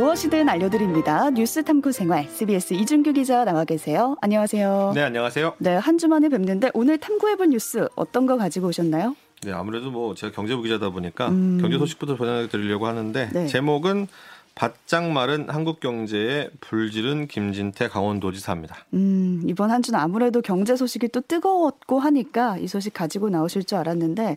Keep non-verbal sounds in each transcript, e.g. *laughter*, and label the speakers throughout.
Speaker 1: 무엇이든 알려드립니다. 뉴스 탐구 생활 CBS 이준규 기자 나와 계세요. 안녕하세요.
Speaker 2: 네, 안녕하세요.
Speaker 1: 네, 한 주 만에 뵙는데 오늘 탐구해본 뉴스 어떤 거 가지고 오셨나요?
Speaker 2: 네, 아무래도 뭐 제가 경제부 기자다 보니까 음. 경제 소식부터 전해드리려고 하는데 네. 제목은 바짝 마른 한국 경제에 불지른 김진태 강원도지사입니다.
Speaker 1: 음, 이번 한 주는 아무래도 경제 소식이 또 뜨거웠고 하니까 이 소식 가지고 나오실 줄 알았는데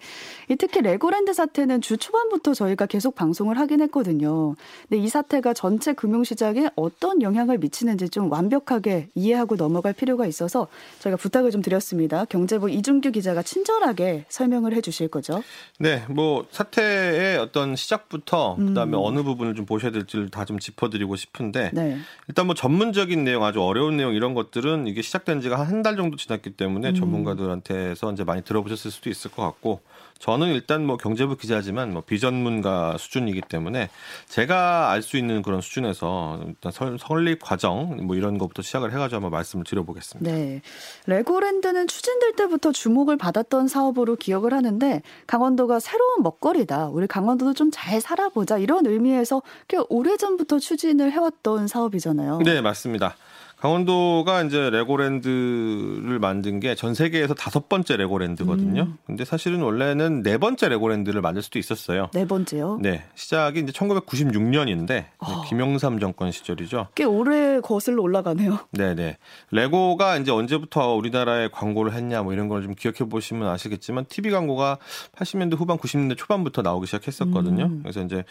Speaker 1: 특히 레고랜드 사태는 주 초반부터 저희가 계속 방송을 하긴 했거든요. 근데 이 사태가 전체 금융시장에 어떤 영향을 미치는지 좀 완벽하게 이해하고 넘어갈 필요가 있어서 저희가 부탁을 좀 드렸습니다. 경제부 이준규 기자가 친절하게 설명을 해 주실 거죠.
Speaker 2: 네, 뭐 사태의 어떤 시작부터 그다음에 음. 어느 부분을 좀 보셔야 될지 것들 다좀 짚어드리고 싶은데 네. 일단 뭐 전문적인 내용 아주 어려운 내용 이런 것들은 이게 시작된 지가 한 달 정도 지났기 때문에 음. 전문가들한테서 이제 많이 들어보셨을 수도 있을 것 같고 저는 일단 뭐 경제부 기자지만 뭐 비전문가 수준이기 때문에 제가 알 수 있는 그런 수준에서 일단 설립 과정 뭐 이런 것부터 시작을 해가지고 한번 말씀을 드려보겠습니다.
Speaker 1: 네, 레고랜드는 추진될 때부터 주목을 받았던 사업으로 기억을 하는데 강원도가 새로운 먹거리다. 우리 강원도도 좀 잘 살아보자 이런 의미에서 꽤 오래 전부터 추진을 해왔던 사업이잖아요.
Speaker 2: 네, 맞습니다. 강원도가 이제 레고랜드를 만든 게 전 세계에서 다섯 번째 레고랜드거든요. 음. 근데 사실은 원래는 네 번째 레고랜드를 만들 수도 있었어요.
Speaker 1: 네 번째요?
Speaker 2: 네. 시작이 이제 1996년인데 어. 김영삼 정권 시절이죠.
Speaker 1: 꽤 오래 거슬러 올라가네요. *laughs*
Speaker 2: 네, 네. 레고가 이제 언제부터 우리나라에 광고를 했냐 뭐 이런 걸 좀 기억해 보시면 아시겠지만 TV 광고가 80년대 후반 90년대 초반부터 나오기 시작했었거든요. 음. 그래서 이제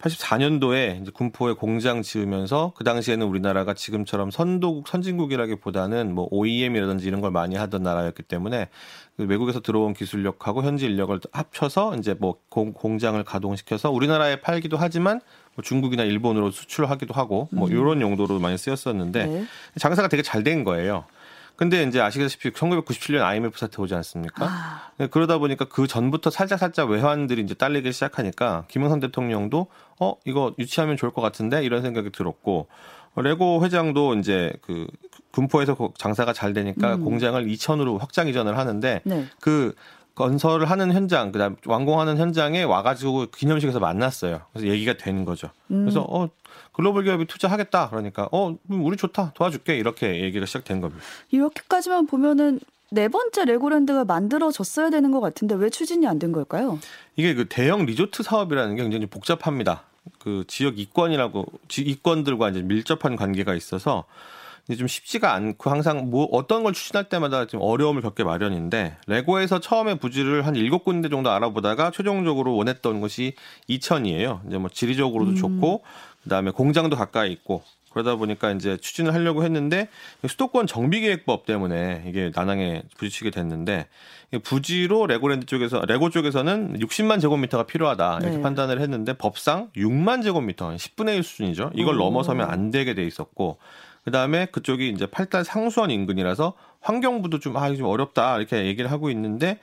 Speaker 2: 84년도에 이제 군포에 공장 지으면서 그 당시에는 우리나라가 지금처럼 선도 국 선진국이라기보다는 뭐 OEM이라든지 이런 걸 많이 하던 나라였기 때문에 그 외국에서 들어온 기술력하고 현지 인력을 합쳐서 이제 뭐 공, 공장을 가동시켜서 우리나라에 팔기도 하지만 뭐 중국이나 일본으로 수출하기도 하고 뭐 음. 이런 용도로 많이 쓰였었는데 네. 장사가 되게 잘 된 거예요. 근데 이제 아시다시피 1997년 IMF 사태 오지 않습니까? 아. 네, 그러다 보니까 그 전부터 살짝 살짝 외환들이 이제 딸리기 시작하니까 김영삼 대통령도 어 이거 유치하면 좋을 것 같은데 이런 생각이 들었고 레고 회장도 이제 그 군포에서 장사가 잘 되니까 음. 공장을 2천으로 확장 이전을 하는데 네. 그 건설을 하는 현장, 그다음 완공하는 현장에 와가지고 기념식에서 만났어요. 그래서 얘기가 되는 거죠. 음. 그래서 어 글로벌 기업이 투자하겠다. 그러니까 어 우리 좋다 도와줄게 이렇게 얘기가 시작된 겁니다.
Speaker 1: 이렇게까지만 보면은 네 번째 레고랜드가 만들어졌어야 되는 것 같은데 왜 추진이 안 된 걸까요?
Speaker 2: 이게 그 대형 리조트 사업이라는 게 굉장히 복잡합니다. 그 지역 이권이라고 이권들과 이제 밀접한 관계가 있어서 이제 좀 쉽지가 않고 항상 뭐 어떤 걸 추진할 때마다 좀 어려움을 겪게 마련인데 레고에서 처음에 부지를 한 일곱 군데 정도 알아보다가 최종적으로 원했던 곳이 이천이에요. 이제 뭐 지리적으로도 음. 좋고 그다음에 공장도 가까이 있고 그러다 보니까 이제 추진을 하려고 했는데 수도권 정비계획법 때문에 이게 난항에 부딪히게 됐는데 부지로 레고랜드 쪽에서 레고 쪽에서는 60만 제곱미터가 필요하다 이렇게 네. 판단을 했는데 법상 6만 제곱미터 10분의 1 수준이죠. 이걸 오. 넘어서면 안 되게 돼 있었고 그 다음에 그쪽이 이제 팔달 상수원 인근이라서 환경부도 좀, 아, 좀 어렵다. 이렇게 얘기를 하고 있는데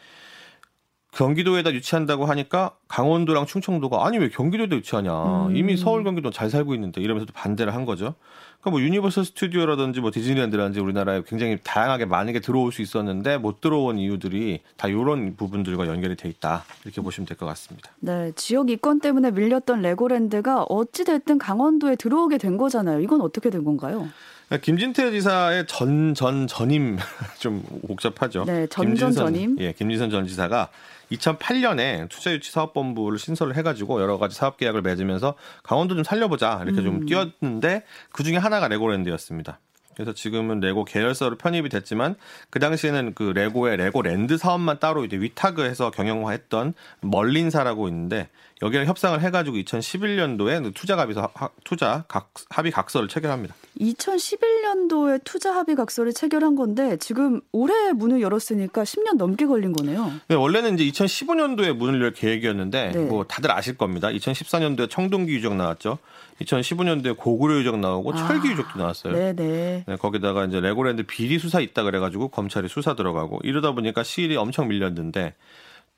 Speaker 2: 경기도에다 유치한다고 하니까 강원도랑 충청도가 아니 왜 경기도에다 유치하냐 음. 이미 서울 경기도 잘 살고 있는데 이러면서 또 반대를 한 거죠. 그러니까 뭐 유니버설 스튜디오라든지 뭐 디즈니랜드라든지 우리나라에 굉장히 다양하게 만약에 들어올 수 있었는데 못 들어온 이유들이 다 이런 부분들과 연결이 돼 있다 이렇게 보시면 될 것 같습니다.
Speaker 1: 네, 지역 이권 때문에 밀렸던 레고랜드가 어찌 됐든 강원도에 들어오게 된 거잖아요. 이건 어떻게 된 건가요?
Speaker 2: 김진태 지사의 전, 전, 전임 *laughs* 좀 복잡하죠.
Speaker 1: 네, 전전 전임.
Speaker 2: 예, 김진선 전 지사가 2008년에 투자유치 사업본부를 신설을 해가지고 여러 가지 사업 계약을 맺으면서 강원도 좀 살려보자 이렇게 음. 좀 뛰었는데 그 중에 하나가 레고랜드였습니다. 그래서 지금은 레고 계열사로 편입이 됐지만 그 당시에는 그 레고의 레고랜드 사업만 따로 이제 위탁을 해서 경영화했던 멀린사라고 있는데 여기랑 협상을 해가지고 2011년도에 그 투자 합의서 투자 각, 합의 각서를 체결합니다.
Speaker 1: 2011년도에 투자 합의 각서를 체결한 건데 지금 올해 문을 열었으니까 10년 넘게 걸린 거네요.
Speaker 2: 네, 원래는 이제 2015년도에 문을 열 계획이었는데 네. 뭐 다들 아실 겁니다. 2014년도에 청동기 유적 나왔죠. 2015년도에 고구려 유적 나오고 아, 철기 유적도 나왔어요.
Speaker 1: 네네.
Speaker 2: 네, 거기다가 이제 레고랜드 비리 수사 있다 그래가지고 검찰이 수사 들어가고 이러다 보니까 시일이 엄청 밀렸는데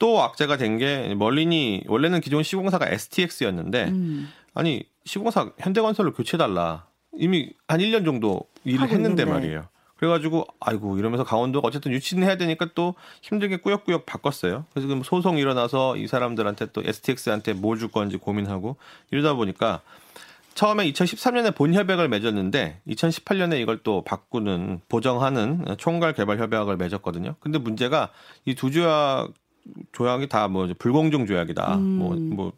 Speaker 2: 또 악재가 된 게 멀린이 원래는 기존 시공사가 STX였는데 음. 아니 시공사 현대건설로 교체달라 이미 한 1년 정도 일을 했는데 있는데. 말이에요. 그래가지고 아이고 이러면서 강원도가 어쨌든 유치는 해야 되니까 또 힘들게 꾸역꾸역 바꿨어요. 그래서 지금 소송 일어나서 이 사람들한테 또 STX한테 뭘 줄 건지 고민하고 이러다 보니까 처음에 2013년에 본 협약을 맺었는데 2018년에 이걸 또 바꾸는 보정하는 총괄 개발 협약을 맺었거든요. 근데 문제가 이 두 조약 조약이 다 뭐 불공정 조약이다. 뭐뭐 음. 뭐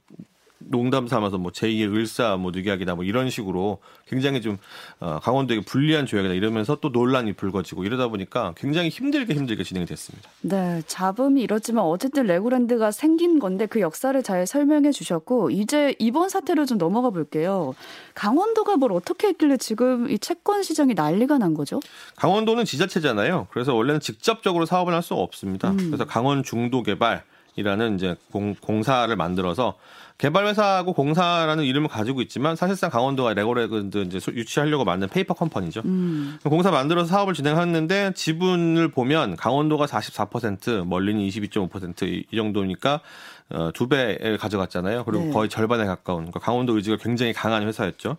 Speaker 2: 농담 삼아서 뭐 제2의 을사 뭐 늑약이다 뭐 이런 식으로 굉장히 좀 어, 강원도에게 불리한 조약이다 이러면서 또 논란이 불거지고 이러다 보니까 굉장히 힘들게 힘들게 진행이 됐습니다.
Speaker 1: 네, 잡음이 이렇지만 어쨌든 레고랜드가 생긴 건데 그 역사를 잘 설명해 주셨고 이제 이번 사태로 좀 넘어가 볼게요. 강원도가 뭘 어떻게 했길래 지금 이 채권 시장이 난리가 난 거죠?
Speaker 2: 강원도는 지자체잖아요. 그래서 원래는 직접적으로 사업을 할 수 없습니다. 음. 그래서 강원 중도 개발 이라는 이제 공, 공사를 만들어서 개발회사하고 공사라는 이름을 가지고 있지만 사실상 강원도가 레고랜드 이제 유치하려고 만든 페이퍼 컴퍼니죠. 음. 공사 만들어서 사업을 진행하는데 지분을 보면 강원도가 44% 멀린은 22.5%이 정도니까 어, 두 배를 가져갔잖아요. 그리고 네. 거의 절반에 가까운 그러니까 강원도 의지가 굉장히 강한 회사였죠.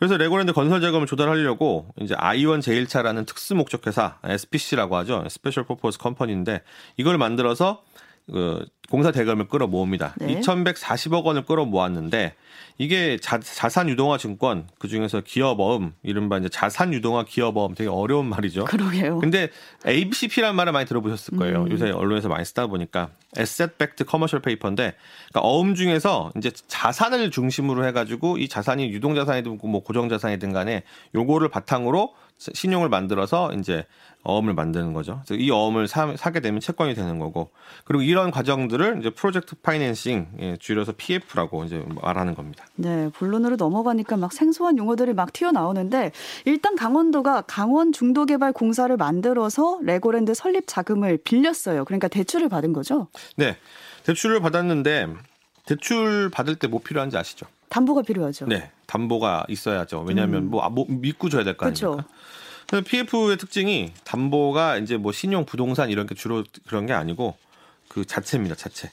Speaker 2: 그래서 레고랜드 건설 자금을 조달하려고 이제 아이원 제일차라는 특수 목적 회사 SPC라고 하죠. Special Purpose Company인데 이걸 만들어서 그 공사 대금을 끌어 모읍니다. 네. 2,140억 원을 끌어 모았는데 이게 자, 산 유동화 증권 그 중에서 기업어음 이른바 이제 자산 유동화 기업어음 되게 어려운 말이죠.
Speaker 1: 그러게요.
Speaker 2: 근데 ABCP라는 말을 많이 들어보셨을 거예요. 음. 요새 언론에서 많이 쓰다 보니까 Asset Backed Commercial Paper인데 그러니까 어음 중에서 이제 자산을 중심으로 해가지고 이 자산이 유동 자산이든 뭐 고정 자산이든 간에 요거를 바탕으로 신용을 만들어서 이제 어음을 만드는 거죠. 그래서 이 어음을 사, 게 되면 채권이 되는 거고 그리고 이런 과정들 을 이제 프로젝트 파이낸싱 예, 줄여서 PF라고 이제 말하는 겁니다.
Speaker 1: 네, 본론으로 넘어가니까 막 생소한 용어들이 막 튀어나오는데 일단 강원도가 강원 중도개발 공사를 만들어서 레고랜드 설립 자금을 빌렸어요. 그러니까 대출을 받은 거죠?
Speaker 2: 네, 대출을 받았는데 대출 받을 때 뭐 필요한지 아시죠?
Speaker 1: 담보가 필요하죠.
Speaker 2: 네, 담보가 있어야죠. 왜냐하면 음. 뭐, 아, 뭐 믿고 줘야 될 거 아닙니까? PF의 특징이 담보가 이제 뭐 신용, 부동산 이런 게 주로 그런 게 아니고 그 자체입니다. 자체.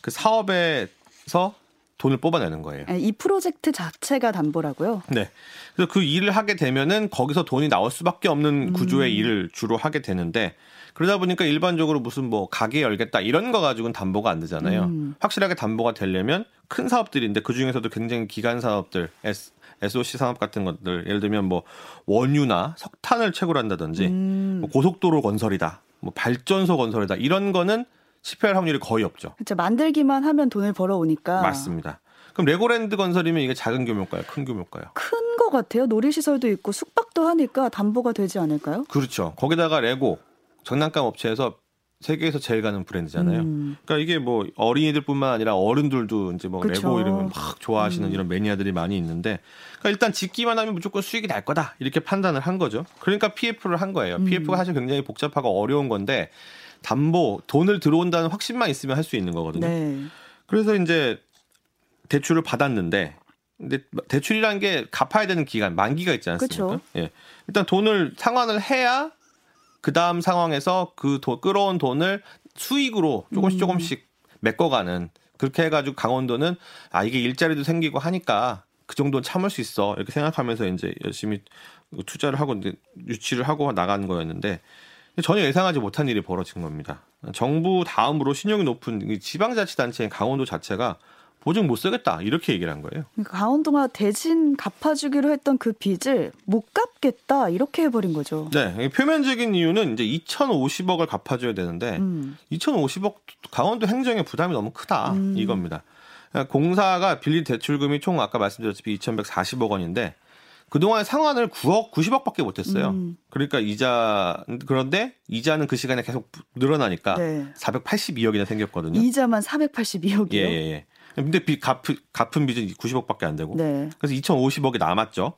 Speaker 2: 그 사업에서 돈을 뽑아내는 거예요.
Speaker 1: 아, 이 프로젝트 자체가 담보라고요?
Speaker 2: 네. 그래서 그 일을 하게 되면은 거기서 돈이 나올 수밖에 없는 구조의 음. 일을 주로 하게 되는데 그러다 보니까 일반적으로 무슨 뭐 가게 열겠다 이런 거 가지고는 담보가 안 되잖아요. 음. 확실하게 담보가 되려면 큰 사업들인데 그 중에서도 굉장히 기간 사업들 S, SOC 산업 같은 것들 예를 들면 뭐 원유나 석탄을 채굴한다든지 음. 뭐 고속도로 건설이다, 뭐 발전소 건설이다 이런 거는 실패할 확률이 거의 없죠.
Speaker 1: 그렇죠. 만들기만 하면 돈을 벌어오니까.
Speaker 2: 맞습니다. 그럼 레고랜드 건설이면 이게 작은 규모일까요? 큰 규모일까요?
Speaker 1: 큰거 같아요. 놀이시설도 있고 숙박도 하니까 담보가 되지 않을까요?
Speaker 2: 그렇죠. 거기다가 레고 장난감 업체에서 세계에서 제일 가는 브랜드잖아요. 음. 그러니까 이게 뭐 어린이들뿐만 아니라 어른들도 이제 뭐 그쵸. 레고 이러면 막 좋아하시는 음. 이런 매니아들이 많이 있는데 그러니까 일단 짓기만 하면 무조건 수익이 날 거다 이렇게 판단을 한 거죠. 그러니까 PF를 한 거예요. 음. PF가 사실 굉장히 복잡하고 어려운 건데 담보 돈을 들어온다는 확신만 있으면 할 수 있는 거거든요. 네. 그래서 이제 대출을 받았는데 근데 대출이라는 게 갚아야 되는 기간 만기가 있지 않습니까? 그쵸. 예. 일단 돈을 상환을 해야 그 다음 상황에서 그 도, 끌어온 돈을 수익으로 조금씩 음. 조금씩 메꿔가는 그렇게 해가지고 강원도는 아 이게 일자리도 생기고 하니까 그 정도는 참을 수 있어 이렇게 생각하면서 이제 열심히 투자를 하고 이제 유치를 하고 나간 거였는데 전혀 예상하지 못한 일이 벌어진 겁니다. 정부 다음으로 신용이 높은 지방자치단체인 강원도 자체가 보증 못 쓰겠다 이렇게 얘기를 한 거예요.
Speaker 1: 그러니까 강원도가 대신 갚아주기로 했던 그 빚을 못 갚겠다 이렇게 해버린 거죠.
Speaker 2: 네, 표면적인 이유는 이제 2,050억을 갚아줘야 되는데 음. 2,050억 강원도 행정의 부담이 너무 크다 음. 이겁니다. 공사가 빌린 대출금이 총 아까 말씀드렸듯이 2,140억 원인데 그동안 상환을 9억, 90억밖에 못했어요. 음. 그러니까 이자 그런데 이자는 그 시간에 계속 늘어나니까 네. 482억이나 생겼거든요.
Speaker 1: 이자만 482억이요?
Speaker 2: 예, 예, 예. 근데 빚 갚은, 갚은 빚은 90억밖에 안 되고. 네. 그래서 2,050억이 남았죠.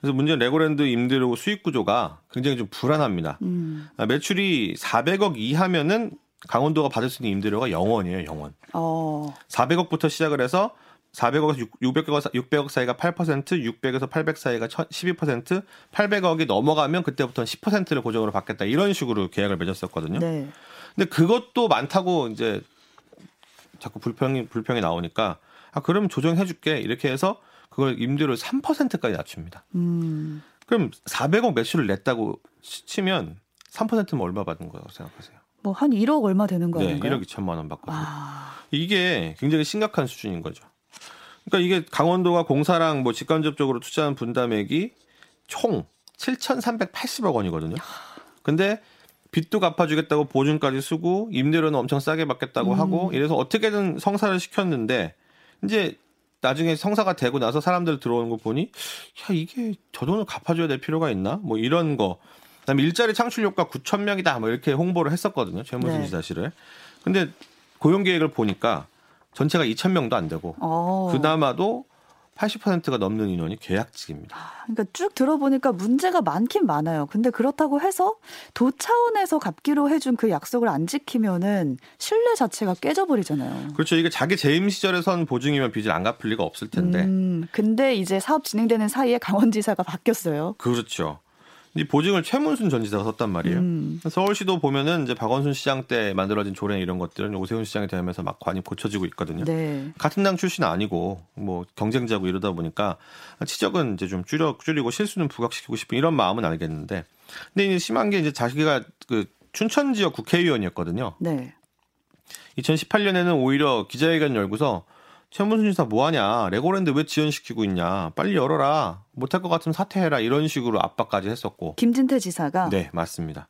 Speaker 2: 그래서 문제는 레고랜드 임대료 수익 구조가 굉장히 좀 불안합니다. 음. 아, 매출이 400억 이하면은 강원도가 받을 수 있는 임대료가 0원이에요, 0원. 어. 400억부터 시작을 해서 400억에서 600억, 600억 사이가 8%, 600에서 800 사이가 12%, 800억이 넘어가면 그때부터는 10%를 고정으로 받겠다. 이런 식으로 계약을 맺었었거든요. 네. 근데 그것도 많다고 이제 자꾸 불평이 불평이 나오니까 아 그럼 조정해 줄게 이렇게 해서 그걸 임대료 3%까지 낮춥니다. 음. 그럼 400억 매출을 냈다고 치면 3%면 얼마 받은 거라고 생각하세요?
Speaker 1: 뭐 한 1억 얼마 되는 거예요?
Speaker 2: 네, 1억 2천만 원 받거든요. 아... 이게 굉장히 심각한 수준인 거죠. 그러니까 이게 강원도가 공사랑 뭐 직간접적으로 투자한 분담액이 총 7,380억 원이거든요. 근데 빚도 갚아주겠다고 보증까지 쓰고 임대료는 엄청 싸게 받겠다고 음. 하고 이래서 어떻게든 성사를 시켰는데 이제 나중에 성사가 되고 나서 사람들 들어오는 거 보니 야 이게 저 돈을 갚아줘야 될 필요가 있나 뭐 이런 거 그다음에 일자리 창출 효과 9천 명이다 뭐 이렇게 홍보를 했었거든요 최문순 네. 지사실을 근데 고용 계획을 보니까 전체가 2천 명도 안 되고 오. 어. 그나마도 80%가 넘는 인원이 계약직입니다.
Speaker 1: 아, 그러니까 쭉 들어보니까 문제가 많긴 많아요. 근데 그렇다고 해서 도 차원에서 갚기로 해준 그 약속을 안 지키면은 신뢰 자체가 깨져버리잖아요.
Speaker 2: 그렇죠. 이게 자기 재임 시절에 선 보증이면 빚을 안 갚을 리가 없을 텐데. 음,
Speaker 1: 근데 이제 사업 진행되는 사이에 강원지사가 바뀌었어요.
Speaker 2: 그렇죠. 이 보증을 최문순 전 지사가 썼단 말이에요. 음. 서울시도 보면은 이제 박원순 시장 때 만들어진 조례 이런 것들은 오세훈 시장이 되면서 막 관이 고쳐지고 있거든요. 네. 같은 당 출신 아니고 뭐 경쟁자고 이러다 보니까 지적은 이제 좀 줄여 줄이고 실수는 부각시키고 싶은 이런 마음은 알겠는데, 근데 이제 심한 게 이제 자기가 그 춘천 지역 국회의원이었거든요. 네. 2018년에는 오히려 기자회견 열고서 최문순 지사 뭐하냐? 레고랜드 왜 지연시키고 있냐? 빨리 열어라. 못할 것 같으면 사퇴해라. 이런 식으로 압박까지 했었고.
Speaker 1: 김진태 지사가?
Speaker 2: 네 맞습니다.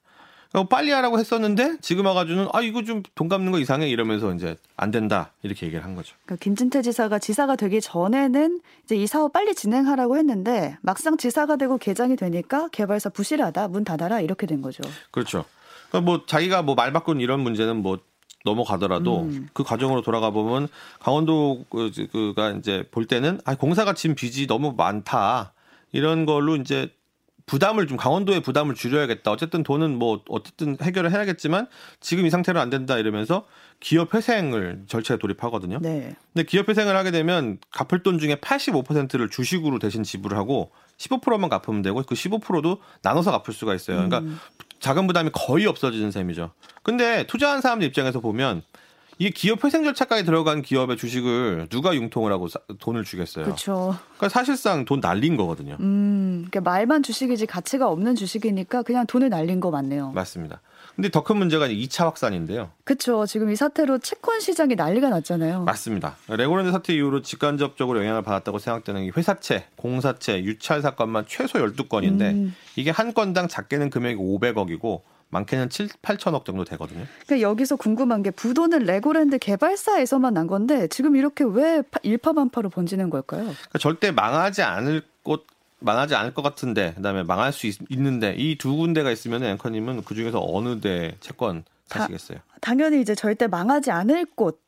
Speaker 2: 빨리 하라고 했었는데 지금 와가지고는 아 이거 좀 돈 갚는 거 이상해. 이러면서 이제 안 된다. 이렇게 얘기를 한 거죠.
Speaker 1: 그러니까 김진태 지사가 지사가 되기 전에는 이제 이 사업 빨리 진행하라고 했는데 막상 지사가 되고 개장이 되니까 개발사 부실하다 문 닫아라 이렇게 된 거죠.
Speaker 2: 그렇죠. 그러니까 뭐 자기가 뭐 말 바꾼 이런 문제는 뭐 넘어가더라도 음. 그 과정으로 돌아가 보면 강원도가 그, 이제 볼 때는 아 공사가 지금 빚이 너무 많다 이런 걸로 이제 부담을 좀 강원도의 부담을 줄여야겠다. 어쨌든 돈은 뭐 어쨌든 해결을 해야겠지만 지금 이 상태로 안 된다 이러면서 기업 회생을 절차에 돌입하거든요. 네. 근데 기업 회생을 하게 되면 갚을 돈 중에 85%를 주식으로 대신 지불을 하고 15%만 갚으면 되고 그 15%도 나눠서 갚을 수가 있어요. 그러니까 음. 자금 부담이 거의 없어지는 셈이죠. 근데 투자한 사람들 입장에서 보면 이게 기업 회생 절차까지 들어간 기업의 주식을 누가 융통을 하고 돈을 주겠어요.
Speaker 1: 그렇죠.
Speaker 2: 그러니까 사실상 돈 날린 거거든요.
Speaker 1: 음, 그러니까 말만 주식이지 가치가 없는 주식이니까 그냥 돈을 날린 거 맞네요.
Speaker 2: 맞습니다. 근데 더 큰 문제가 2차 확산인데요.
Speaker 1: 그렇죠. 지금 이 사태로 채권 시장이 난리가 났잖아요.
Speaker 2: 맞습니다. 레고랜드 사태 이후로 직간접적으로 영향을 받았다고 생각되는 회사채, 공사채, 유찰 사건만 최소 12건인데 음. 이게 한 건당 작게는 금액이 500억이고 많게는 7, 8천억 정도 되거든요.
Speaker 1: 그러니까 여기서 궁금한 게 부도는 레고랜드 개발사에서만 난 건데 지금 이렇게 왜 일파만파로 번지는 걸까요?
Speaker 2: 그러니까 절대 망하지 않을 곳 망하지 않을 것 같은데 그다음에 망할 수 있, 는데 이 두 군데가 있으면 앵커님은 그 중에서 어느 데 채권 사시겠어요? 다,
Speaker 1: 당연히 이제 절대 망하지 않을 곳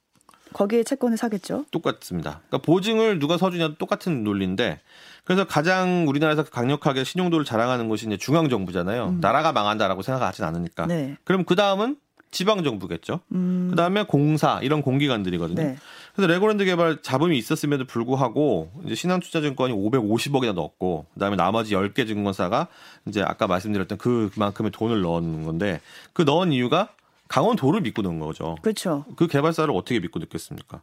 Speaker 1: 거기에 채권을 사겠죠.
Speaker 2: 똑같습니다. 그러니까 보증을 누가 서주냐 똑같은 논리인데 그래서 가장 우리나라에서 강력하게 신용도를 자랑하는 곳이 이제 중앙 정부잖아요. 음. 나라가 망한다라고 생각하진 않으니까. 네. 그럼 그 다음은 지방 정부겠죠. 음. 그 다음에 공사 이런 공기관들이거든요. 네. 그래서 레고랜드 개발 자금이 있었음에도 불구하고 이제 신한투자증권이 550억이나 넣었고 그다음에 나머지 10개 증권사가 이제 아까 말씀드렸던 그만큼의 돈을 넣은 건데 그 넣은 이유가 강원도를 믿고 넣은 거죠.
Speaker 1: 그렇죠.
Speaker 2: 그 개발사를 어떻게 믿고 넣겠습니까?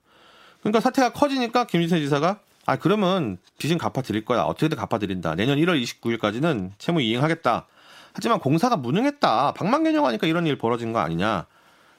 Speaker 2: 그러니까 사태가 커지니까 김진태 지사가 아 그러면 빚은 갚아 드릴 거야. 어떻게든 갚아 드린다. 내년 1월 29일까지는 채무 이행하겠다. 하지만 공사가 무능했다. 방망개념하니까 이런 일 벌어진 거 아니냐.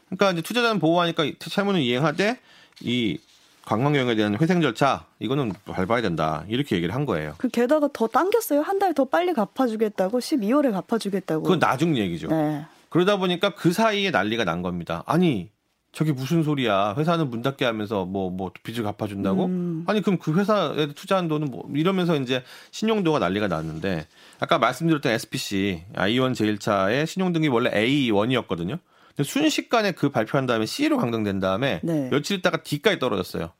Speaker 2: 그러니까 이제 투자자는 보호하니까 채무는 이행하되 이 관광경에 대한 회생 절차 이거는 밟아야 된다 이렇게 얘기를 한 거예요.
Speaker 1: 그 게다가 더 당겼어요. 한 달 더 빨리 갚아주겠다고 12월에 갚아주겠다고.
Speaker 2: 그건 나중 얘기죠. 네. 그러다 보니까 그 사이에 난리가 난 겁니다. 아니 저게 무슨 소리야? 회사는 문 닫게 하면서 뭐뭐 뭐 빚을 갚아준다고? 음. 아니 그럼 그 회사에 투자한 돈은 뭐 이러면서 이제 신용도가 난리가 났는데 아까 말씀드렸던 SPC I1 제1차의 신용등기 원래 A1이었거든요. 근데 순식간에 그 발표한 다음에 C로 강등된 다음에 네. 며칠 있다가 D까지 떨어졌어요.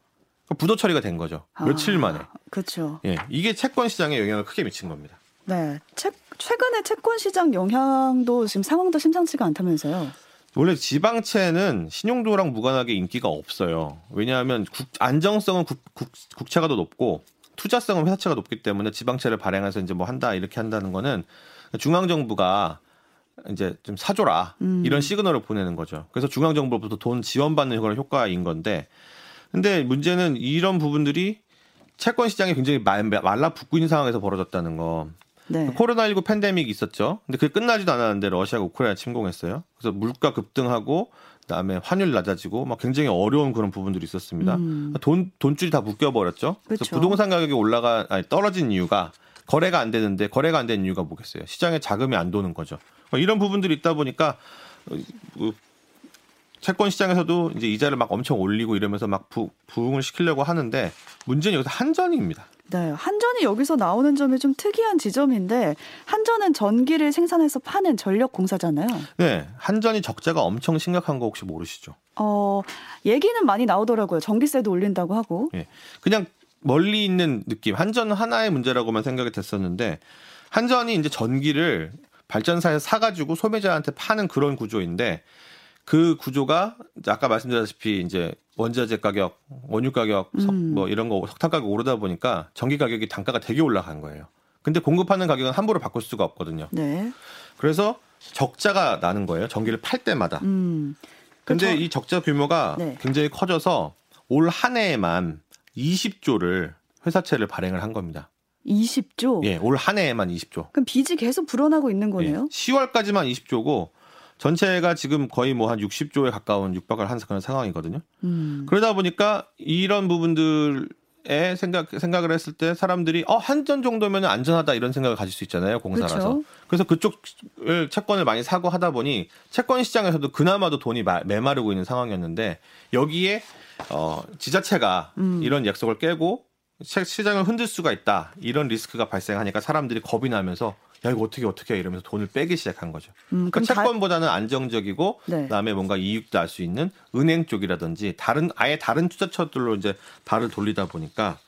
Speaker 2: 부도 처리가 된 거죠. 아, 며칠 만에.
Speaker 1: 그렇죠.
Speaker 2: 예, 이게 채권 시장에 영향을 크게 미친 겁니다.
Speaker 1: 네, 채, 최근에 채권 시장 영향도 지금 상황도 심상치가 않다면서요.
Speaker 2: 원래 지방채는 신용도랑 무관하게 인기가 없어요. 왜냐하면 국, 안정성은 국, 국, 채가 더 높고 투자성은 회사채가 높기 때문에 지방채를 발행해서 이제 뭐 한다 이렇게 한다는 거는 중앙 정부가 이제 좀 사줘라 음. 이런 시그널을 보내는 거죠. 그래서 중앙 정부로부터 돈 지원받는 그런 효과인 건데, 근데 문제는 이런 부분들이 채권 시장이 굉장히 말, 말라붙고 있는 상황에서 벌어졌다는 거. 네. 코로나19 팬데믹이 있었죠. 근데 그게 끝나지도 않았는데 러시아가 우크라이나 침공했어요. 그래서 물가 급등하고 그다음에 환율 낮아지고 막 굉장히 어려운 그런 부분들이 있었습니다. 음. 돈 돈줄이 다 묶여 버렸죠. 그래서 부동산 가격이 올라가 아니 떨어진 이유가 거래가 안 되는데 거래가 안 되는 이유가 뭐겠어요? 시장에 자금이 안 도는 거죠. 뭐 이런 부분들이 있다 보니까 어, 뭐 채권 시장에서도 이제 이자를 막 엄청 올리고 이러면서 막 부, 부흥을 시키려고 하는데 문제는 여기서 한전입니다.
Speaker 1: 네, 한전이 여기서 나오는 점이 좀 특이한 지점인데 한전은 전기를 생산해서 파는 전력 공사잖아요.
Speaker 2: 네, 한전이 적자가 엄청 심각한 거 혹시 모르시죠?
Speaker 1: 어, 얘기는 많이 나오더라고요. 전기세도 올린다고 하고.
Speaker 2: 네, 그냥 멀리 있는 느낌. 한전은 하나의 문제라고만 생각이 됐었는데 한전이 이제 전기를 발전사에서 사가지고 소비자한테 파는 그런 구조인데 그 구조가 아까 말씀드렸다시피 이제 원자재 가격, 원유 가격, 음. 뭐 이런 거 석탄 가격 오르다 보니까 전기 가격이 단가가 되게 올라간 거예요. 근데 공급하는 가격은 함부로 바꿀 수가 없거든요. 네. 그래서 적자가 나는 거예요. 전기를 팔 때마다. 음. 근데 그렇죠. 이 적자 규모가 네. 굉장히 커져서 올 한 해에만 20조를 회사채를 발행을 한 겁니다.
Speaker 1: 20조?
Speaker 2: 예, 올 한 해에만 20조.
Speaker 1: 그럼 빚이 계속 불어나고 있는 거네요? 예,
Speaker 2: 10월까지만 20조고 전체가 지금 거의 뭐 한 60조에 가까운 육박을 한 그런 상황이거든요. 음. 그러다 보니까 이런 부분들에 생각 생각을 했을 때 사람들이 어 한전 정도면 안전하다 이런 생각을 가질 수 있잖아요 공사라서. 그렇죠. 그래서 그쪽을 채권을 많이 사고 하다 보니 채권 시장에서도 그나마도 돈이 메마르고 있는 상황이었는데 여기에 어 지자체가 음. 이런 약속을 깨고 시장을 흔들 수가 있다 이런 리스크가 발생하니까 사람들이 겁이 나면서 야 이거 어떻게 어떻게 이러면서 돈을 빼기 시작한 거죠. 음, 그러니까 채권보다는 안정적이고 네. 그다음에 뭔가 이익도 알 수 있는 은행 쪽이라든지 다른 아예 다른 투자처들로 이제 발을 돌리다 보니까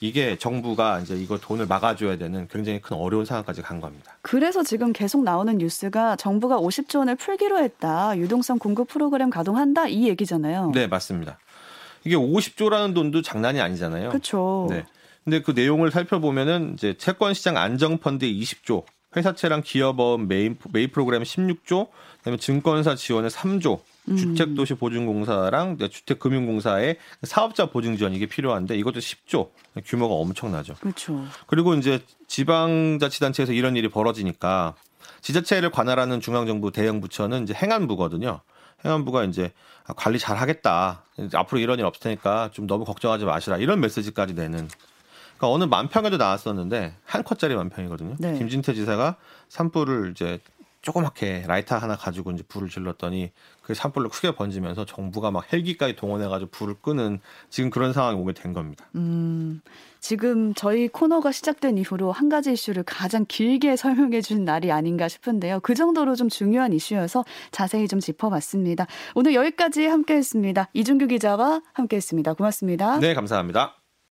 Speaker 2: 이게 정부가 이제 이거 돈을 막아줘야 되는 굉장히 큰 어려운 상황까지 간 겁니다.
Speaker 1: 그래서 지금 계속 나오는 뉴스가 정부가 50조 원을 풀기로 했다. 유동성 공급 프로그램 가동한다 이 얘기잖아요.
Speaker 2: 네 맞습니다. 이게 50조라는 돈도 장난이 아니잖아요.
Speaker 1: 그렇죠. 네.
Speaker 2: 근데 그 내용을 살펴보면은 이제 채권 시장 안정 펀드 20조, 회사채랑 기업어음 메인 메이 프로그램 16조, 그다음에 증권사 지원에 3조, 음. 주택도시보증공사랑 주택금융공사의 사업자 보증 지원 이게 필요한데 이것도 10조 규모가 엄청나죠.
Speaker 1: 그렇죠.
Speaker 2: 그리고 이제 지방자치단체에서 이런 일이 벌어지니까 지자체를 관할하는 중앙정부 대형 부처는 이제 행안부거든요. 행안부가 이제 관리 잘 하겠다. 앞으로 이런 일 없을 테니까 좀 너무 걱정하지 마시라. 이런 메시지까지 내는 그러니까 어느 만평에도 나왔었는데 한 컷짜리 만평이거든요. 네. 김진태 지사가 산불을 이제 조그맣게 라이터 하나 가지고 이제 불을 질렀더니 그 산불로 크게 번지면서 정부가 막 헬기까지 동원해가지고 불을 끄는 지금 그런 상황이 오게 된 겁니다.
Speaker 1: 음, 지금 저희 코너가 시작된 이후로 한 가지 이슈를 가장 길게 설명해 준 날이 아닌가 싶은데요. 그 정도로 좀 중요한 이슈여서 자세히 좀 짚어봤습니다. 오늘 여기까지 함께했습니다. 이준규 기자와 함께했습니다. 고맙습니다.
Speaker 2: 네, 감사합니다.